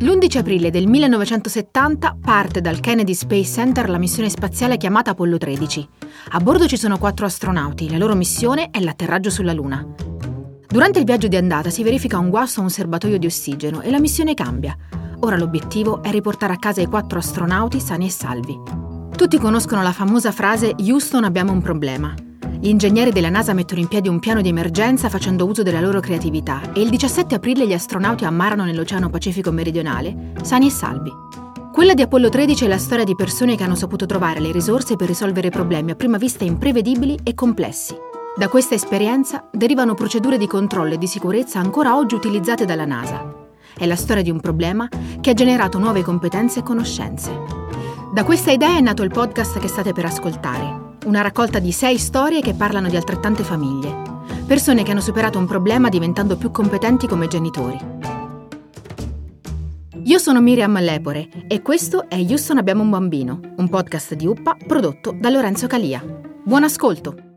L'11 aprile del 1970 parte dal Kennedy Space Center la missione spaziale chiamata Apollo 13. A bordo ci sono quattro astronauti, la loro missione è l'atterraggio sulla Luna. Durante il viaggio di andata si verifica un guasto a un serbatoio di ossigeno e la missione cambia. Ora l'obiettivo è riportare a casa i quattro astronauti sani e salvi. Tutti conoscono la famosa frase Houston abbiamo un problema. Gli ingegneri della NASA mettono in piedi un piano di emergenza facendo uso della loro creatività e il 17 aprile gli astronauti ammarano nell'Oceano Pacifico meridionale, sani e salvi. Quella di Apollo 13 è la storia di persone che hanno saputo trovare le risorse per risolvere problemi a prima vista imprevedibili e complessi. Da questa esperienza derivano procedure di controllo e di sicurezza ancora oggi utilizzate dalla NASA. È la storia di un problema che ha generato nuove competenze e conoscenze. Da questa idea è nato il podcast che state per ascoltare, una raccolta di sei storie che parlano di altrettante famiglie. Persone che hanno superato un problema diventando più competenti come genitori. Io sono Miriam Lepore e questo è Houston abbiamo un bambino, un podcast di Uppa prodotto da Lorenzo Calia. Buon ascolto!